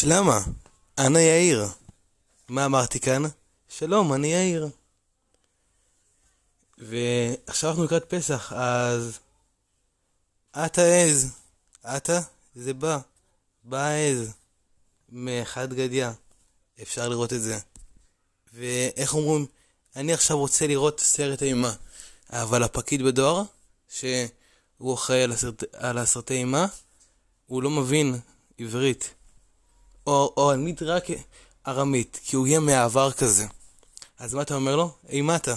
שלמה, אנה יאיר. מה אמרתי כאן? שלום, אני יאיר. ועכשיו אנחנו לקראת פסח, אז... את העז. עתה? זה בא. בא העז. מאחד גדיה. אפשר לראות את זה. ואיך אומרים? אני עכשיו רוצה לראות סרט אימה. אבל הפקיד בדואר, שהוא אחראי על, הסרט, על הסרטי אימה, הוא לא מבין עברית. או, או אנגלית רק ארמית, כי הוא יהיה מהעבר כזה. אז מה אתה אומר לו? אימתה.